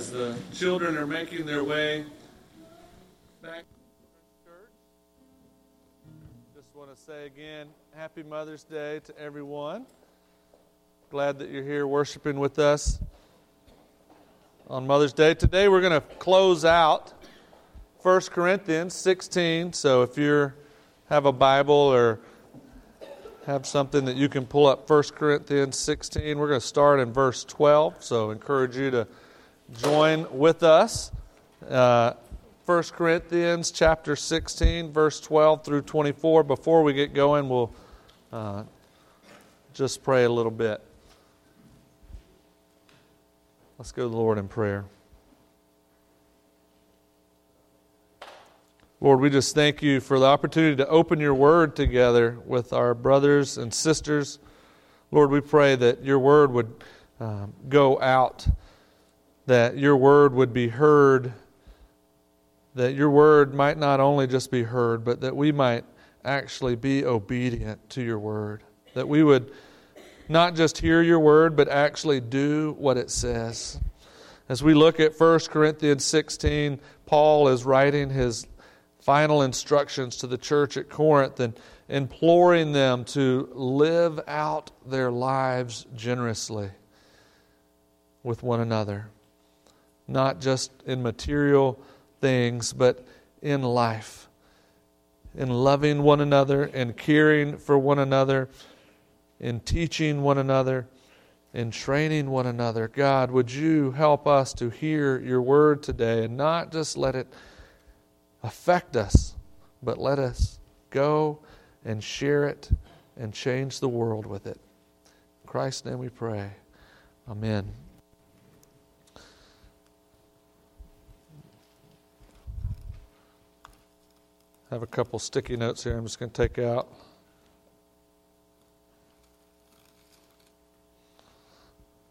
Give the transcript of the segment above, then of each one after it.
as the children are making their way back to church. Just want to say again, Happy Mother's Day to everyone. Glad that you're here worshiping with us on Mother's Day. Today we're going to close out 1 Corinthians 16. So if you have a Bible or have something that you can pull up 1 Corinthians 16. We're going to start in verse 12, so encourage you to join with us. Uh, 1 Corinthians chapter 16, verse 12 through 24. Before we get going, we'll uh, just pray a little bit. Let's go to the Lord in prayer. Lord, we just thank you for the opportunity to open your word together with our brothers and sisters. Lord, we pray that your word would um, go out, that your word would be heard, that your word might not only just be heard, but that we might actually be obedient to your word, that we would not just hear your word, but actually do what it says. As we look at 1 Corinthians 16, Paul is writing his final instructions to the church at Corinth and imploring them to live out their lives generously with one another, not just in material things, but in life, in loving one another, in caring for one another, in teaching one another, in training one another. God, would you help us to hear your word today and not just let it affect us, but let us go and share it and change the world with it. In Christ's name we pray. Amen. I have a couple sticky notes here I'm just going to take out.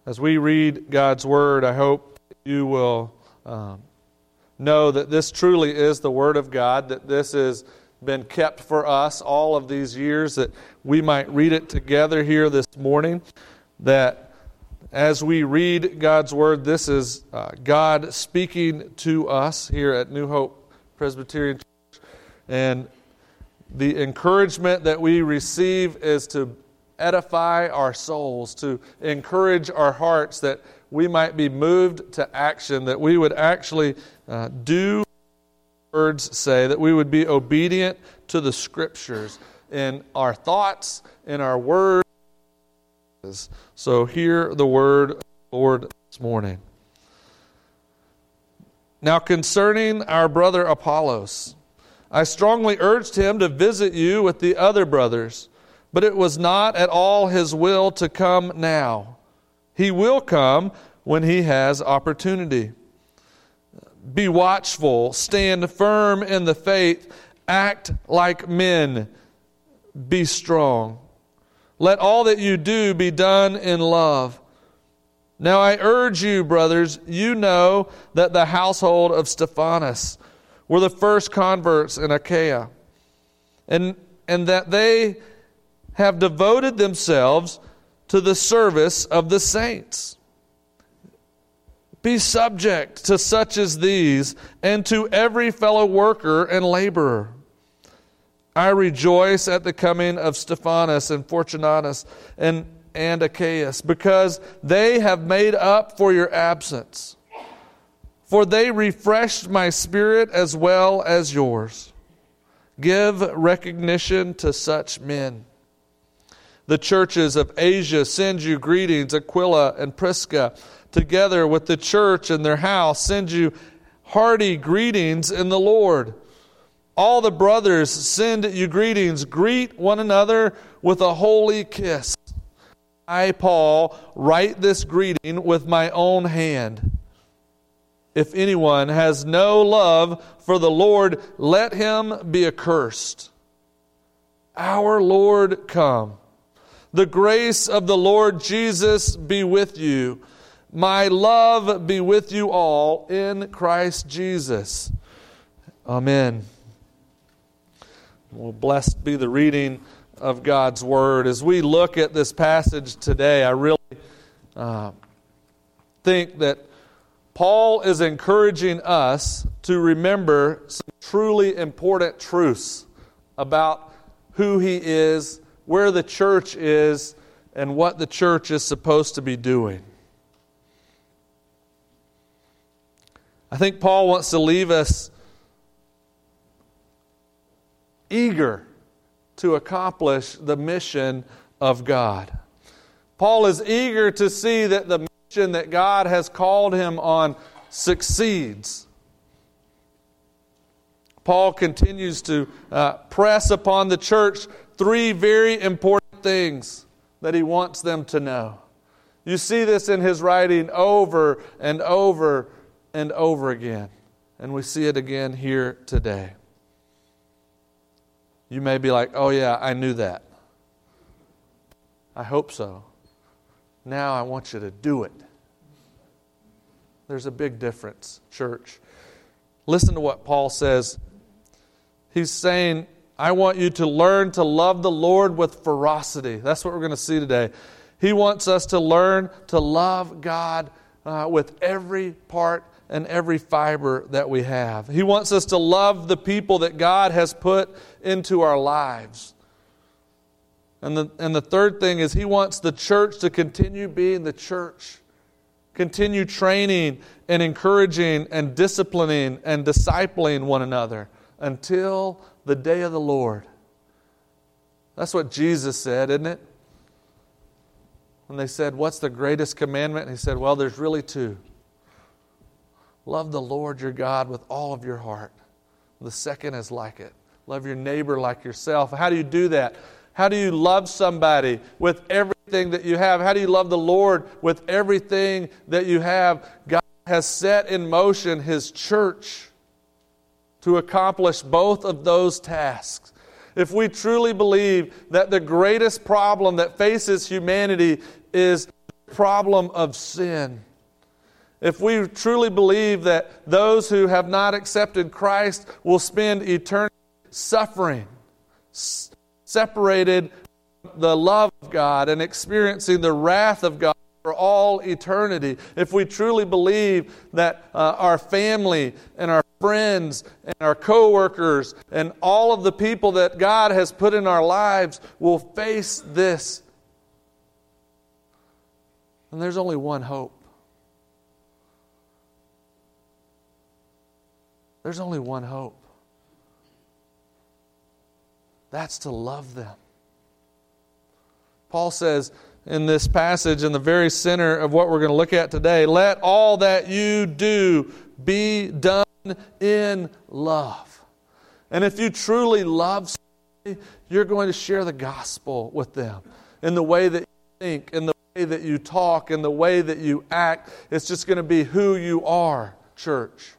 As we read God's Word, I hope you will um, know that this truly is the Word of God, that this has been kept for us all of these years, that we might read it together here this morning, that as we read God's Word, this is uh, God speaking to us here at New Hope Presbyterian Church. And the encouragement that we receive is to edify our souls, to encourage our hearts that we might be moved to action, that we would actually uh, do words say, that we would be obedient to the scriptures in our thoughts, in our words. So hear the word of the Lord this morning. Now, concerning our brother Apollos, I strongly urged him to visit you with the other brothers, but it was not at all his will to come now. He will come when he has opportunity. Be watchful, stand firm in the faith, act like men, be strong. Let all that you do be done in love. Now I urge you, brothers, you know that the household of Stephanas were the first converts in Achaia, and, and that they have devoted themselves to the service of the saints. Be subject to such as these and to every fellow worker and laborer. I rejoice at the coming of Stephanas and Fortunatus and, and Achaicus because they have made up for your absence. For they refreshed my spirit as well as yours. Give recognition to such men. The churches of Asia send you greetings, Aquila and Prisca together with the church and their house send you hearty greetings in the Lord. All the brothers send you greetings. Greet one another with a holy kiss. I, Paul, write this greeting with my own hand. If anyone has no love for the Lord, let him be accursed. Our Lord come. The grace of the Lord Jesus be with you. My love be with you all in Christ Jesus. Amen. Well, blessed be the reading of God's Word. As we look at this passage today, I really uh, think that Paul is encouraging us to remember some truly important truths about who he is, where the church is, and what the church is supposed to be doing. I think Paul wants to leave us eager to accomplish the mission of God. Paul is eager to see that the mission that God has called him on succeeds. Paul continues to uh, press upon the church three very important things that he wants them to know. You see this in his writing over and over and over again. And we see it again here today. You may be like, oh, yeah, I knew that. I hope so. Now I want you to do it. There's a big difference, church. Listen to what Paul says. He's saying, I want you to learn to love the Lord with ferocity. That's what we're going to see today. He wants us to learn to love God uh, with every part and every fiber that we have. He wants us to love the people that God has put into our lives. And the, and the third thing is, He wants the church to continue being the church, continue training and encouraging and disciplining and discipling one another until the day of the Lord. That's what Jesus said, isn't it? When they said, What's the greatest commandment? And he said, Well, there's really two. Love the Lord your God with all of your heart. The second is like it. Love your neighbor like yourself. How do you do that? How do you love somebody with everything that you have? How do you love the Lord with everything that you have? God has set in motion His church to accomplish both of those tasks. If we truly believe that the greatest problem that faces humanity is the problem of sin, if we truly believe that those who have not accepted Christ will spend eternity suffering, separated the love of God and experiencing the wrath of God for all eternity, if we truly believe that uh, our family and our friends and our coworkers and all of the people that God has put in our lives will face this, and there's only one hope. There's only one hope. That's to love them. Paul says in this passage, in the very center of what we're going to look at today, let all that you do be done in love. And if you truly love somebody, you're going to share the gospel with them in the way that you think, in the way that you talk, in the way that you act. It's just going to be who you are, church.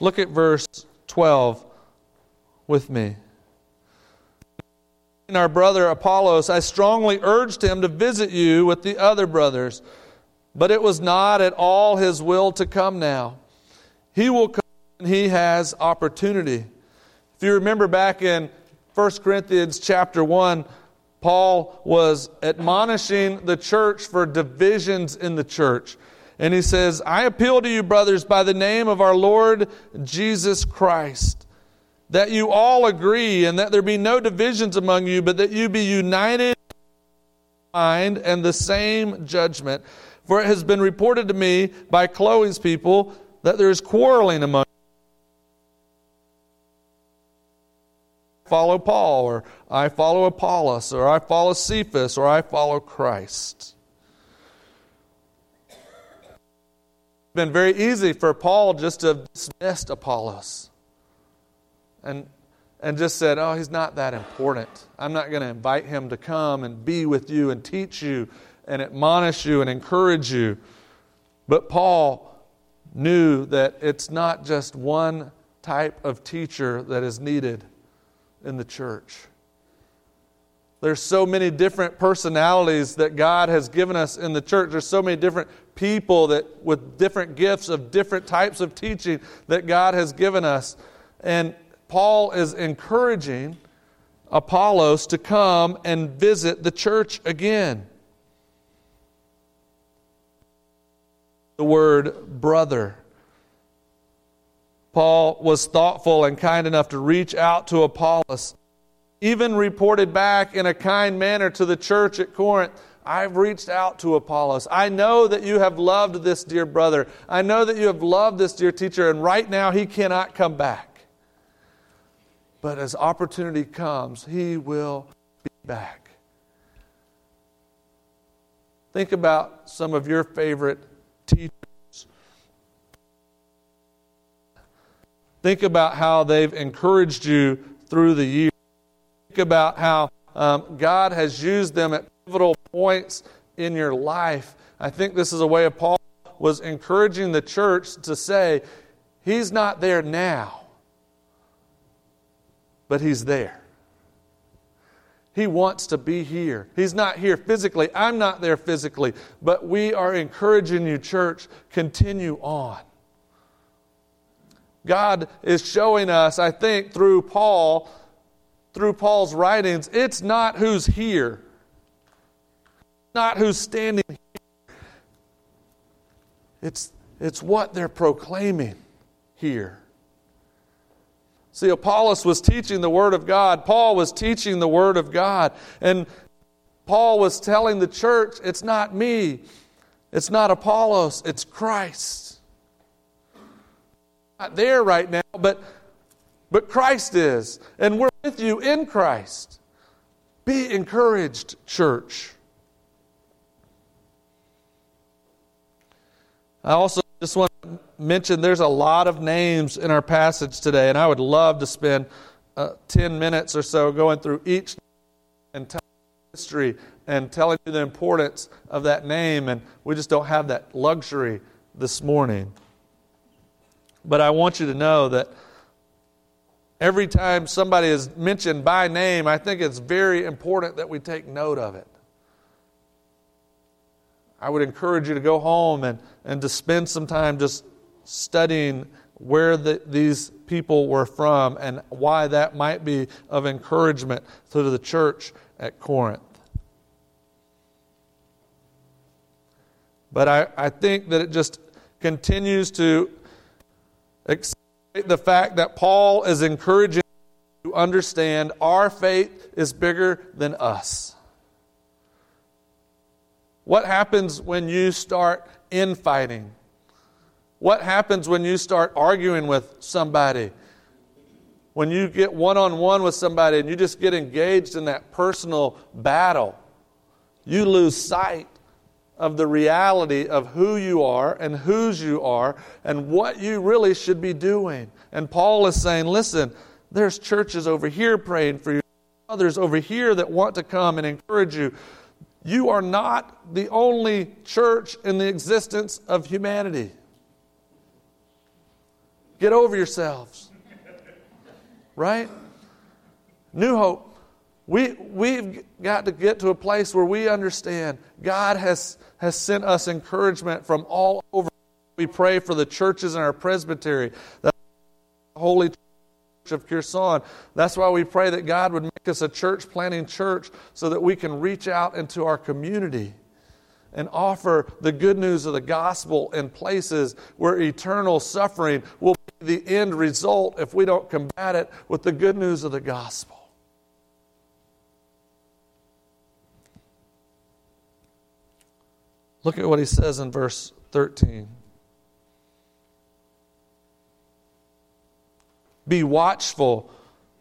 Look at verse 12 with me. In our brother Apollos, I strongly urged him to visit you with the other brothers, but it was not at all his will to come now. He will come when he has opportunity. If you remember back in 1 Corinthians chapter 1, Paul was admonishing the church for divisions in the church. And he says, I appeal to you, brothers, by the name of our Lord Jesus Christ, that you all agree and that there be no divisions among you, but that you be united in mind and the same judgment. For it has been reported to me by Chloe's people that there is quarreling among you. follow Paul, or I follow Apollos, or I follow Cephas, or I follow Christ. Been very easy for Paul just to have dismissed Apollos and, and just said, oh, he's not that important. I'm not going to invite him to come and be with you and teach you and admonish you and encourage you. But Paul knew that it's not just one type of teacher that is needed in the church. There's so many different personalities that God has given us in the church. There's so many different people that with different gifts of different types of teaching that God has given us. And Paul is encouraging Apollos to come and visit the church again. the word brother. Paul was thoughtful and kind enough to reach out to Apollos, even reported back in a kind manner to the church at Corinth. I've reached out to Apollos. I know that you have loved this dear brother. I know that you have loved this dear teacher, and right now he cannot come back. But as opportunity comes, he will be back. Think about some of your favorite teachers. Think about how they've encouraged you through the years. About how um, God has used them at pivotal points in your life. I think this is a way of Paul was encouraging the church to say, He's not there now, but He's there. He wants to be here. He's not here physically. I'm not there physically. But we are encouraging you, church, continue on. God is showing us, I think, through Paul, through Paul's writings, it's not who's here, not who's standing here. It's, it's what they're proclaiming here. See, Apollos was teaching the Word of God. Paul was teaching the Word of God. And Paul was telling the church, it's not me, it's not Apollos, it's Christ. Not there right now, but, but Christ is. And we're with you in Christ. Be encouraged, church. I also just want to mention there's a lot of names in our passage today, and I would love to spend uh, 10 minutes or so going through each and telling history and telling you the importance of that name, and we just don't have that luxury this morning. But I want you to know that every time somebody is mentioned by name, I think it's very important that we take note of it. I would encourage you to go home and, and to spend some time just studying where the, these people were from and why that might be of encouragement to the church at Corinth. But I, I think that it just continues to the fact that Paul is encouraging to understand our faith is bigger than us. What happens when you start infighting? What happens when you start arguing with somebody? When you get one on one with somebody and you just get engaged in that personal battle, you lose sight of the reality of who you are and whose you are and what you really should be doing. And Paul is saying, listen, there's churches over here praying for you, others over here that want to come and encourage you. You are not the only church in the existence of humanity. Get over yourselves. Right? New hope. We, we've got to get to a place where we understand God has, has sent us encouragement from all over. We pray for the churches in our presbytery, the Holy Church of Kherson. That's why we pray that God would make us a church planting church so that we can reach out into our community and offer the good news of the gospel in places where eternal suffering will be the end result if we don't combat it with the good news of the gospel. Look at what he says in verse 13. Be watchful.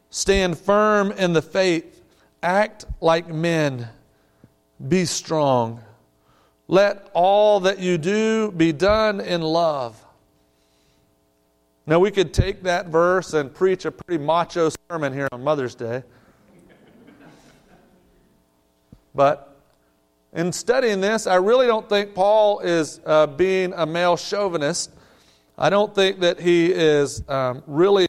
Stand firm in the faith. Act like men. Be strong. Let all that you do be done in love. Now, we could take that verse and preach a pretty macho sermon here on Mother's Day. But in studying this, I really don't think Paul is uh, being a male chauvinist. I don't think that he is um, really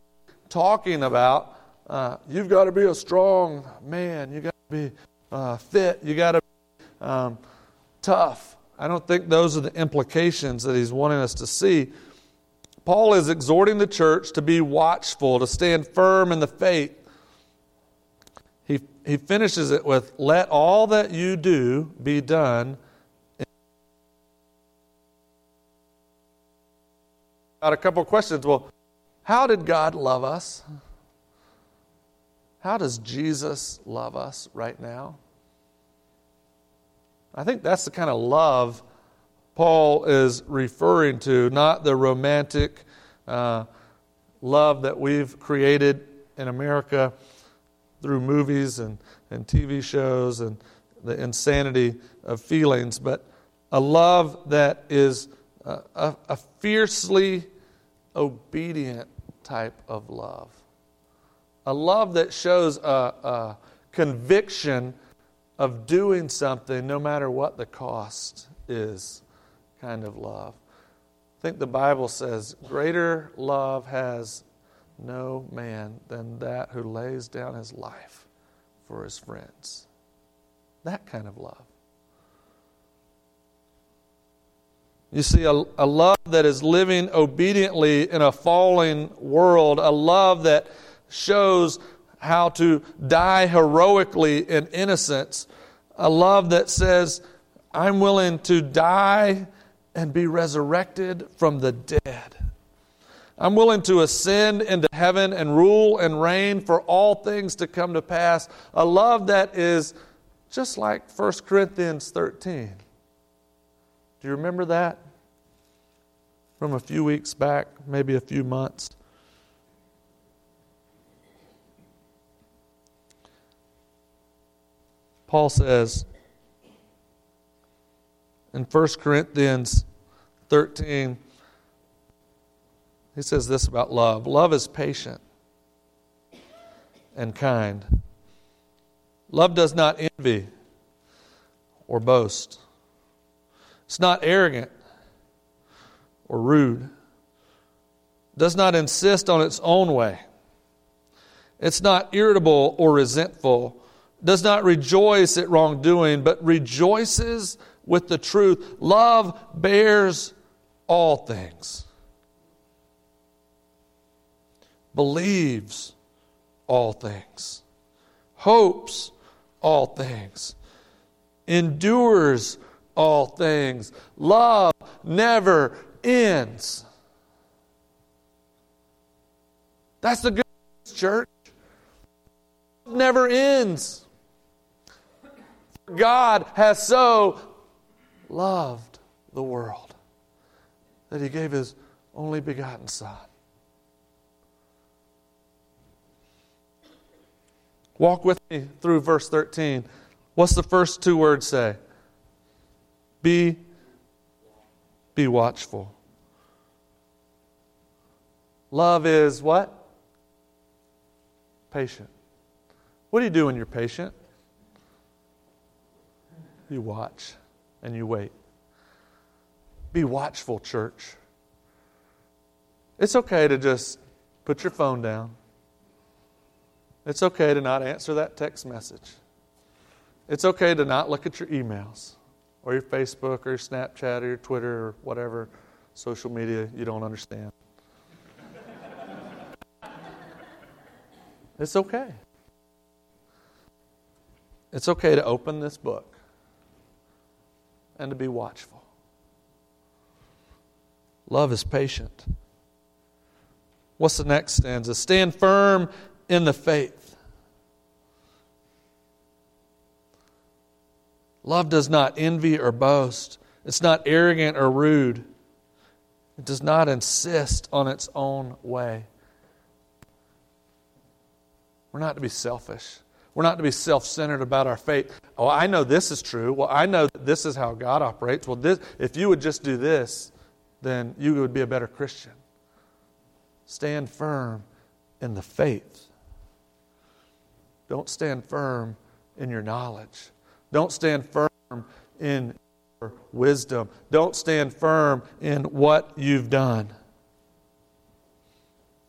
talking about uh, you've got to be a strong man, you've got to be uh, fit, you've got to be um, tough. I don't think those are the implications that he's wanting us to see. Paul is exhorting the church to be watchful, to stand firm in the faith. He, he finishes it with, Let all that you do be done. Got a couple questions. Well, how did God love us? How does Jesus love us right now? I think that's the kind of love Paul is referring to, not the romantic uh, love that we've created in America through movies and, and TV shows and the insanity of feelings, but a love that is a, a, a fiercely obedient type of love. A love that shows a, a conviction of doing something no matter what the cost is, kind of love. I think the Bible says, Greater love has no man than that who lays down his life for his friends. That kind of love. You see, a, a love that is living obediently in a falling world, a love that shows how to die heroically in innocence, a love that says, I'm willing to die and be resurrected from the dead. I'm willing to ascend into heaven and rule and reign for all things to come to pass. A love that is just like 1 Corinthians 13. Do you remember that? From a few weeks back, maybe a few months. Paul says in 1 Corinthians 13, he says this about love love is patient and kind. Love does not envy or boast. It's not arrogant or rude. Does not insist on its own way. It's not irritable or resentful. Does not rejoice at wrongdoing, but rejoices with the truth. Love bears all things, believes all things, hopes all things, endures all things. Love never ends. That's the good news, church. Love never ends. God has so loved the world that he gave his only begotten Son. Walk with me through verse 13. What's the first two words say? Be be watchful. Love is what? Patient. What do you do when you're patient? You watch and you wait. Be watchful, church. It's okay to just put your phone down. It's okay to not answer that text message. It's okay to not look at your emails or your Facebook or your Snapchat or your Twitter or whatever social media you don't understand. it's okay. It's okay to open this book and to be watchful. Love is patient. What's the next stanza? Stand firm in the faith. Love does not envy or boast. It's not arrogant or rude. It does not insist on its own way. We're not to be selfish. We're not to be self centered about our faith. Oh, I know this is true. Well, I know that this is how God operates. Well, this, if you would just do this, then you would be a better Christian. Stand firm in the faith. Don't stand firm in your knowledge. Don't stand firm in your wisdom. Don't stand firm in what you've done.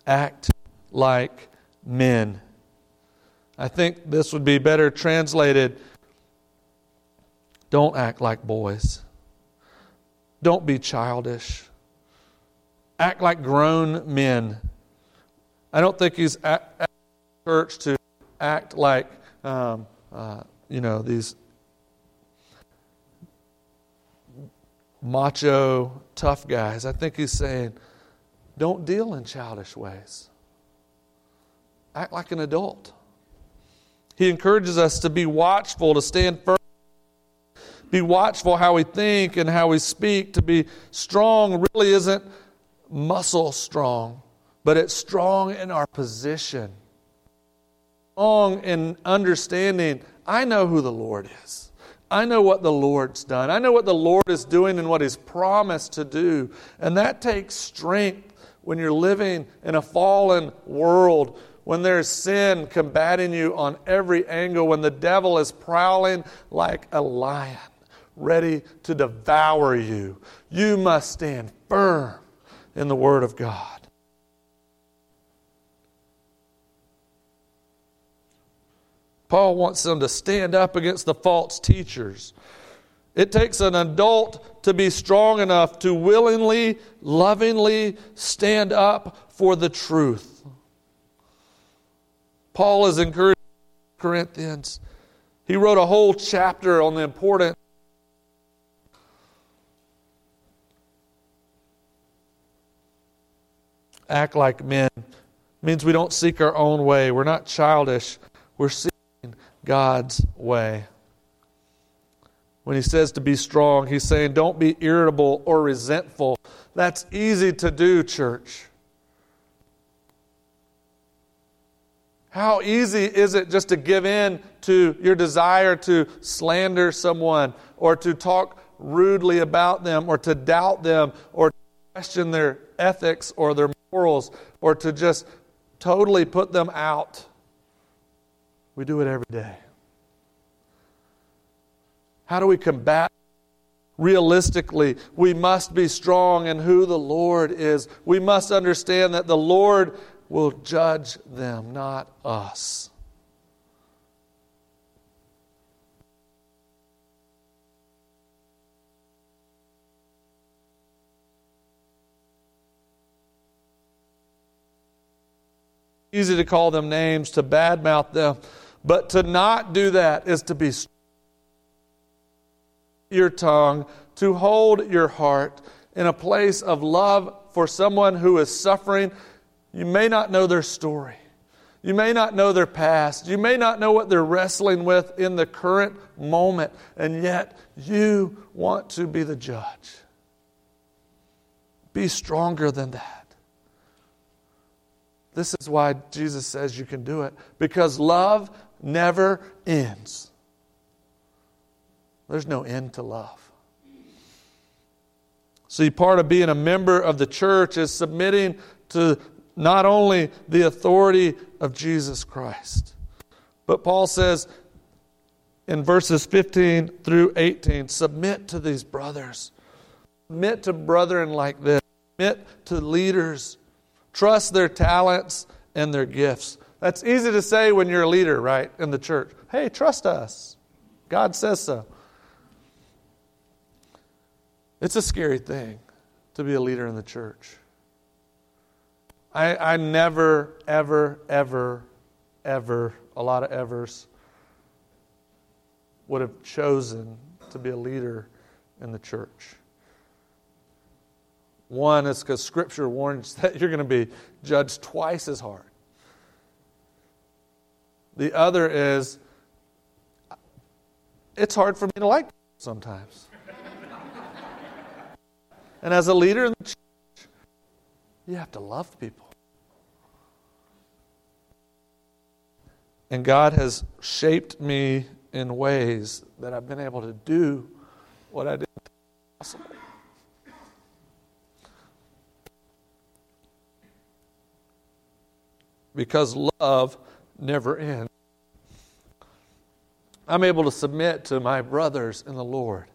Act like men. I think this would be better translated don't act like boys. Don't be childish. Act like grown men. I don't think he's at, church to act like, um, uh, you know, these macho, tough guys. I think he's saying, Don't deal in childish ways. Act like an adult. He encourages us to be watchful, to stand firm, be watchful how we think and how we speak. To be strong really isn't muscle strong, but it's strong in our position, strong in understanding I know who the Lord is. I know what the Lord's done. I know what the Lord is doing and what He's promised to do. And that takes strength when you're living in a fallen world when there's sin combating you on every angle, when the devil is prowling like a lion, ready to devour you, you must stand firm in the Word of God. Paul wants them to stand up against the false teachers. It takes an adult to be strong enough to willingly, lovingly stand up for the truth. Paul is encouraging Corinthians. He wrote a whole chapter on the importance act like men means we don't seek our own way. We're not childish. We're seeking God's way. When he says to be strong, he's saying don't be irritable or resentful. That's easy to do, church. How easy is it just to give in to your desire to slander someone or to talk rudely about them or to doubt them or question their ethics or their morals or to just totally put them out? We do it every day. How do we combat? Realistically, we must be strong in who the Lord is. We must understand that the Lord will judge them, not us. Easy to call them names, to badmouth them, but to not do that is to be your tongue, to hold your heart in a place of love for someone who is suffering you may not know their story. You may not know their past. You may not know what they're wrestling with in the current moment, and yet you want to be the judge. Be stronger than that. This is why Jesus says you can do it because love never ends. There's no end to love. See, part of being a member of the church is submitting to not only the authority of Jesus Christ, but Paul says in verses 15 through 18 submit to these brothers, submit to brethren like this, submit to leaders, trust their talents and their gifts. That's easy to say when you're a leader, right, in the church. Hey, trust us. God says so. It's a scary thing to be a leader in the church. I, I never, ever, ever, ever, a lot of evers, would have chosen to be a leader in the church. One is because Scripture warns that you're going to be judged twice as hard. The other is, it's hard for me to like sometimes. and as a leader in the church, you have to love people. And God has shaped me in ways that I've been able to do what I didn't think possible. Because love never end. I'm able to submit to my brothers in the Lord.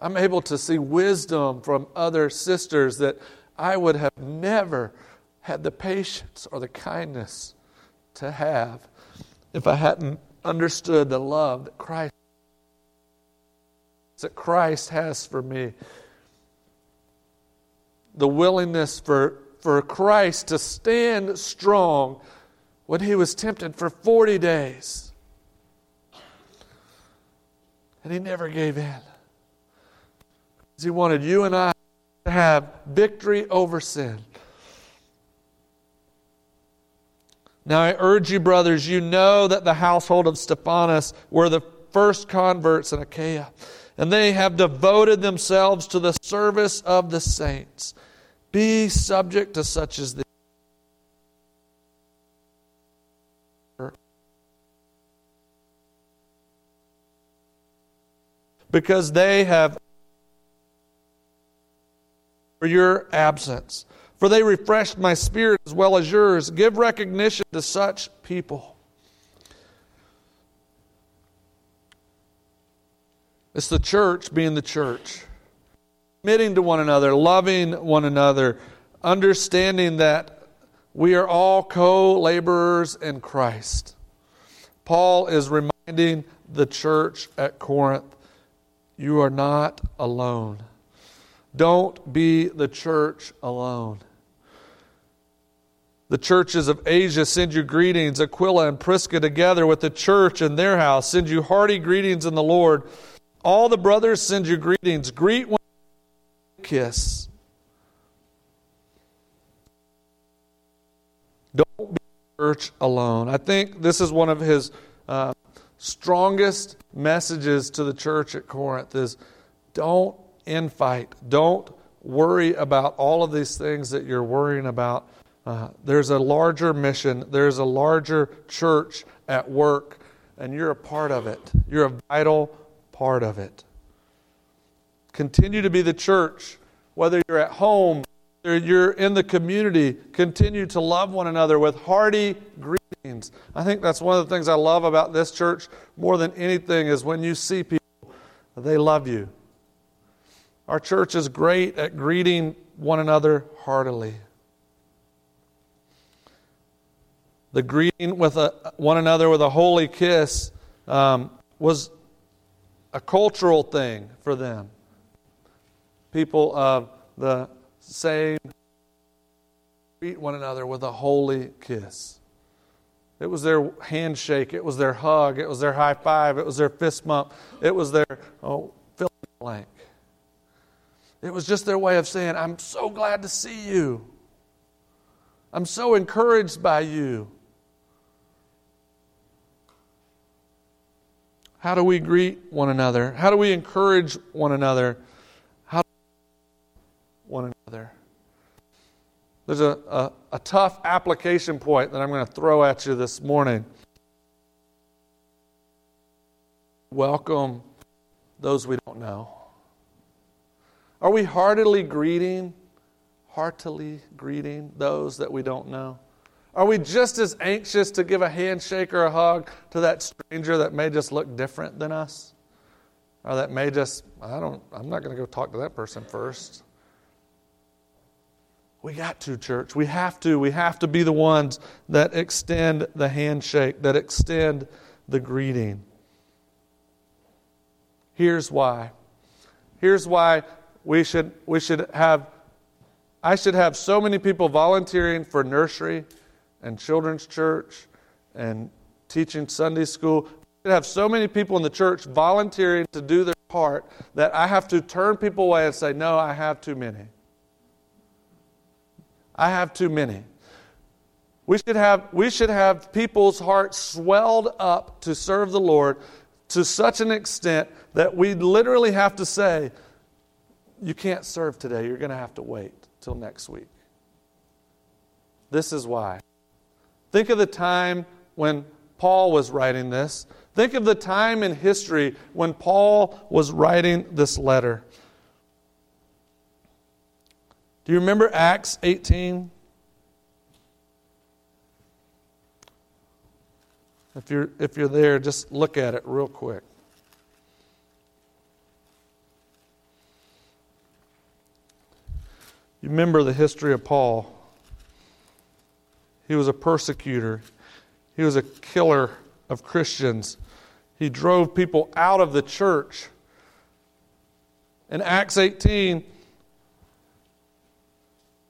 I'm able to see wisdom from other sisters that I would have never had the patience or the kindness to have if I hadn't understood the love that Christ that Christ has for me. The willingness for, for Christ to stand strong when he was tempted for 40 days. And he never gave in. Because He wanted you and I to have victory over sin. Now I urge you, brothers, you know that the household of Stephanas were the first converts in Achaia, and they have devoted themselves to the service of the saints. Be subject to such as these. Because they have for your absence for they refreshed my spirit as well as yours. Give recognition to such people. It's the church being the church, admitting to one another, loving one another, understanding that we are all co laborers in Christ. Paul is reminding the church at Corinth you are not alone. Don't be the church alone. The churches of Asia send you greetings. Aquila and Prisca, together with the church in their house, send you hearty greetings in the Lord. All the brothers send you greetings. Greet one kiss. Don't be church alone. I think this is one of his uh, strongest messages to the church at Corinth is don't infight. Don't worry about all of these things that you're worrying about uh, there's a larger mission, there's a larger church at work, and you're a part of it. You're a vital part of it. Continue to be the church, whether you're at home, you're in the community. Continue to love one another with hearty greetings. I think that's one of the things I love about this church more than anything is when you see people, they love you. Our church is great at greeting one another heartily. the greeting with a, one another with a holy kiss um, was a cultural thing for them. People of the same greet one another with a holy kiss. It was their handshake, it was their hug, it was their high five, it was their fist bump, it was their oh, fill in the blank. It was just their way of saying, I'm so glad to see you. I'm so encouraged by you. How do we greet one another? How do we encourage one another? How one another? There's a, a, a tough application point that I'm going to throw at you this morning. Welcome those we don't know. Are we heartily greeting, heartily greeting those that we don't know? Are we just as anxious to give a handshake or a hug to that stranger that may just look different than us? Or that may just, I don't, I'm not going to go talk to that person first. We got to, church. We have to. We have to be the ones that extend the handshake, that extend the greeting. Here's why. Here's why we should, we should have, I should have so many people volunteering for nursery and children's church and teaching Sunday school. We have so many people in the church volunteering to do their part that I have to turn people away and say, No, I have too many. I have too many. We should have, we should have people's hearts swelled up to serve the Lord to such an extent that we literally have to say, You can't serve today. You're going to have to wait till next week. This is why. Think of the time when Paul was writing this. Think of the time in history when Paul was writing this letter. Do you remember Acts 18? If you're, if you're there, just look at it real quick. You remember the history of Paul. He was a persecutor. He was a killer of Christians. He drove people out of the church. In Acts 18,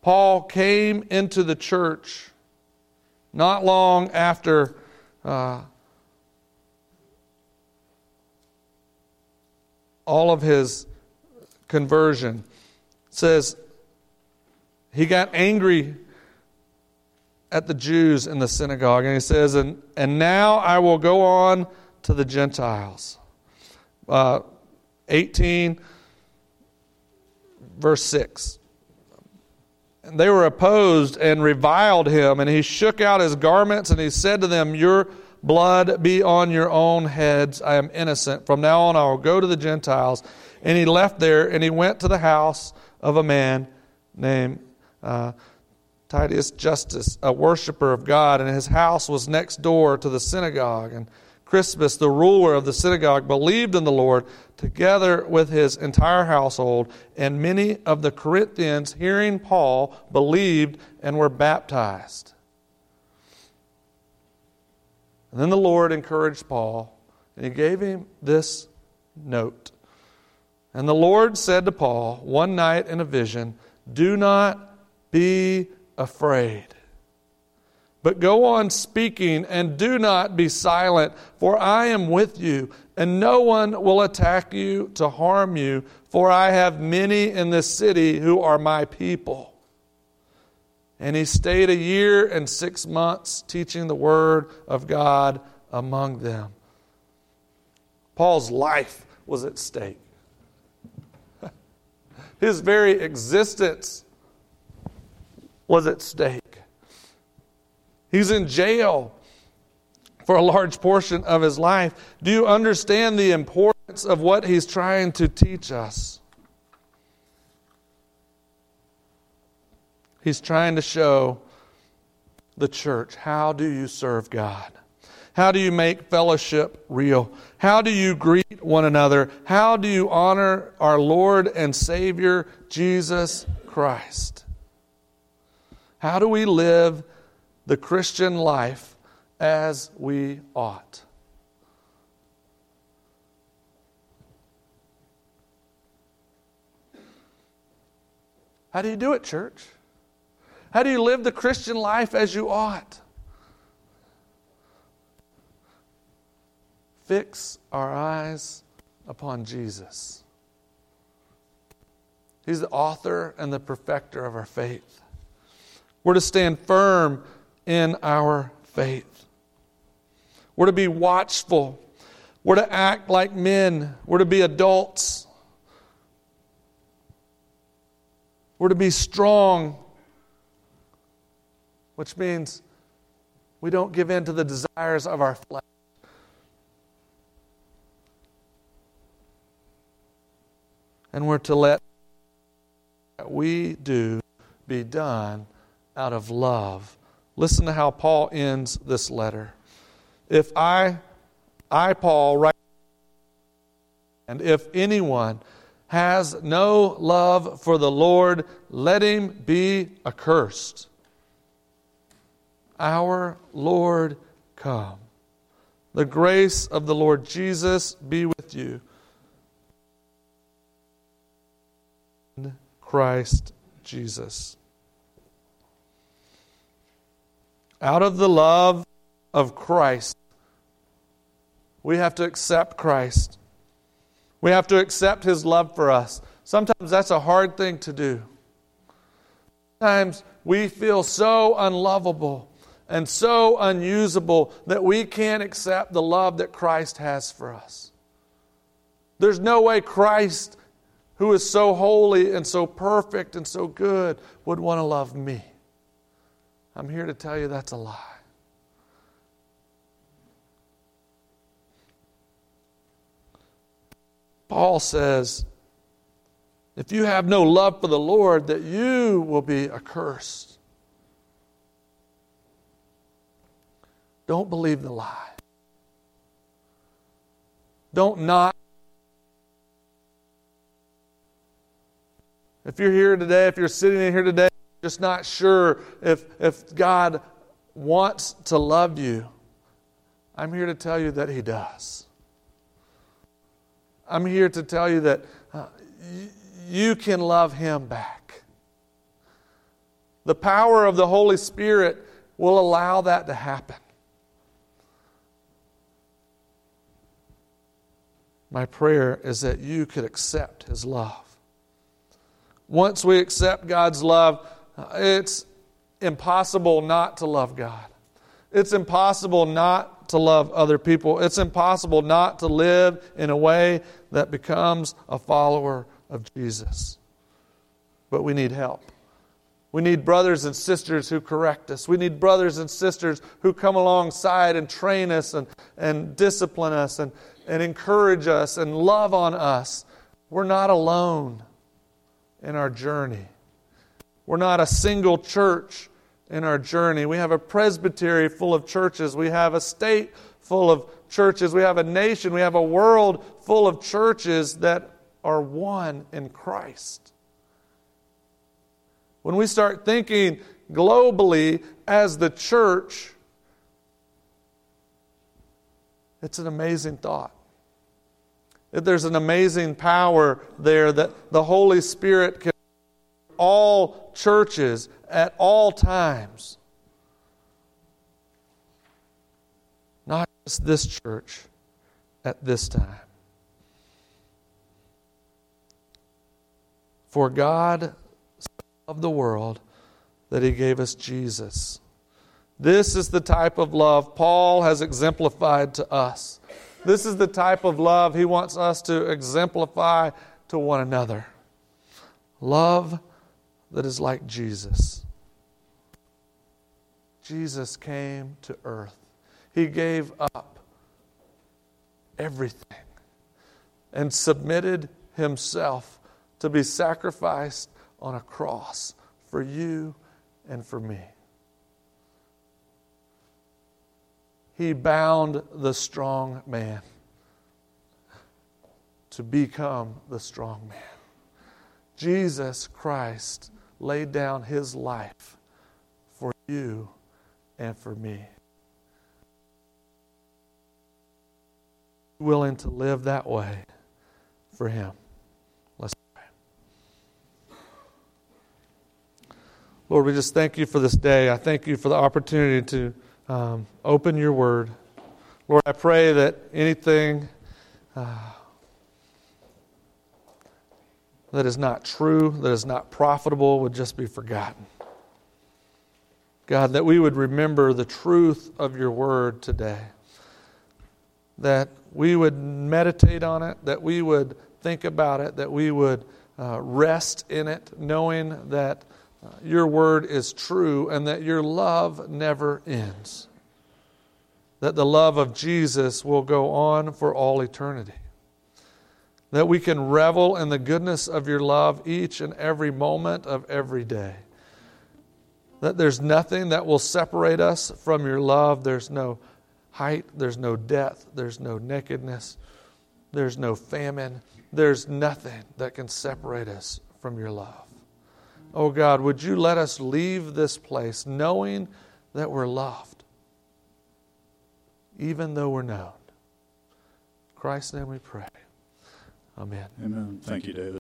Paul came into the church not long after uh, all of his conversion. It says he got angry at the Jews in the synagogue, and he says, And, and now I will go on to the Gentiles. Uh, 18, verse 6. They were opposed and reviled him, and he shook out his garments, and he said to them, Your blood be on your own heads. I am innocent. From now on, I will go to the Gentiles. And he left there, and he went to the house of a man named uh, Titius Justus, a worshiper of God, and his house was next door to the synagogue. And Crispus, the ruler of the synagogue, believed in the Lord together with his entire household, and many of the Corinthians, hearing Paul, believed and were baptized. And then the Lord encouraged Paul, and he gave him this note. And the Lord said to Paul one night in a vision, Do not be afraid. But go on speaking and do not be silent, for I am with you, and no one will attack you to harm you, for I have many in this city who are my people. And he stayed a year and six months teaching the word of God among them. Paul's life was at stake. His very existence was at stake. He's in jail for a large portion of his life. Do you understand the importance of what he's trying to teach us? He's trying to show the church how do you serve God? How do you make fellowship real? How do you greet one another? How do you honor our Lord and Savior, Jesus Christ? How do we live the Christian life as we ought. How do you do it, church? How do you live the Christian life as you ought? Fix our eyes upon Jesus. He's the author and the perfecter of our faith. We're to stand firm in our faith. We're to be watchful. We're to act like men. We're to be adults. We're to be strong, which means we don't give in to the desires of our flesh. And we're to let what we do be done out of love Listen to how Paul ends this letter. If I, I, Paul, write, and if anyone has no love for the Lord, let him be accursed. Our Lord come. The grace of the Lord Jesus be with you. Christ Jesus. Out of the love of Christ, we have to accept Christ. We have to accept His love for us. Sometimes that's a hard thing to do. Sometimes we feel so unlovable and so unusable that we can't accept the love that Christ has for us. There's no way Christ, who is so holy and so perfect and so good, would want to love me. I'm here to tell you that's a lie. Paul says, if you have no love for the Lord, that you will be accursed. Don't believe the lie. Don't not. If you're here today, if you're sitting in here today, just not sure if, if God wants to love you, I'm here to tell you that He does. I'm here to tell you that uh, y- you can love Him back. The power of the Holy Spirit will allow that to happen. My prayer is that you could accept His love. Once we accept God's love, it's impossible not to love God. It's impossible not to love other people. It's impossible not to live in a way that becomes a follower of Jesus. But we need help. We need brothers and sisters who correct us. We need brothers and sisters who come alongside and train us and, and discipline us and, and encourage us and love on us. We're not alone in our journey. We're not a single church in our journey. We have a presbytery full of churches. We have a state full of churches. We have a nation. We have a world full of churches that are one in Christ. When we start thinking globally as the church, it's an amazing thought. That there's an amazing power there that the Holy Spirit can all churches at all times. Not just this church at this time. For God loved the world that he gave us Jesus. This is the type of love Paul has exemplified to us. This is the type of love he wants us to exemplify to one another. Love that is like Jesus. Jesus came to earth. He gave up everything and submitted himself to be sacrificed on a cross for you and for me. He bound the strong man to become the strong man. Jesus Christ laid down his life for you and for me. Willing to live that way for him. Let's pray. Lord, we just thank you for this day. I thank you for the opportunity to um, open your word. Lord, I pray that anything. Uh, that is not true, that is not profitable, would just be forgotten. God, that we would remember the truth of your word today, that we would meditate on it, that we would think about it, that we would uh, rest in it, knowing that uh, your word is true and that your love never ends, that the love of Jesus will go on for all eternity that we can revel in the goodness of your love each and every moment of every day. That there's nothing that will separate us from your love. There's no height, there's no depth, there's no nakedness, there's no famine, there's nothing that can separate us from your love. Oh God, would you let us leave this place knowing that we're loved, even though we're known? In Christ's name we pray. Amen. Amen. Thank you, David.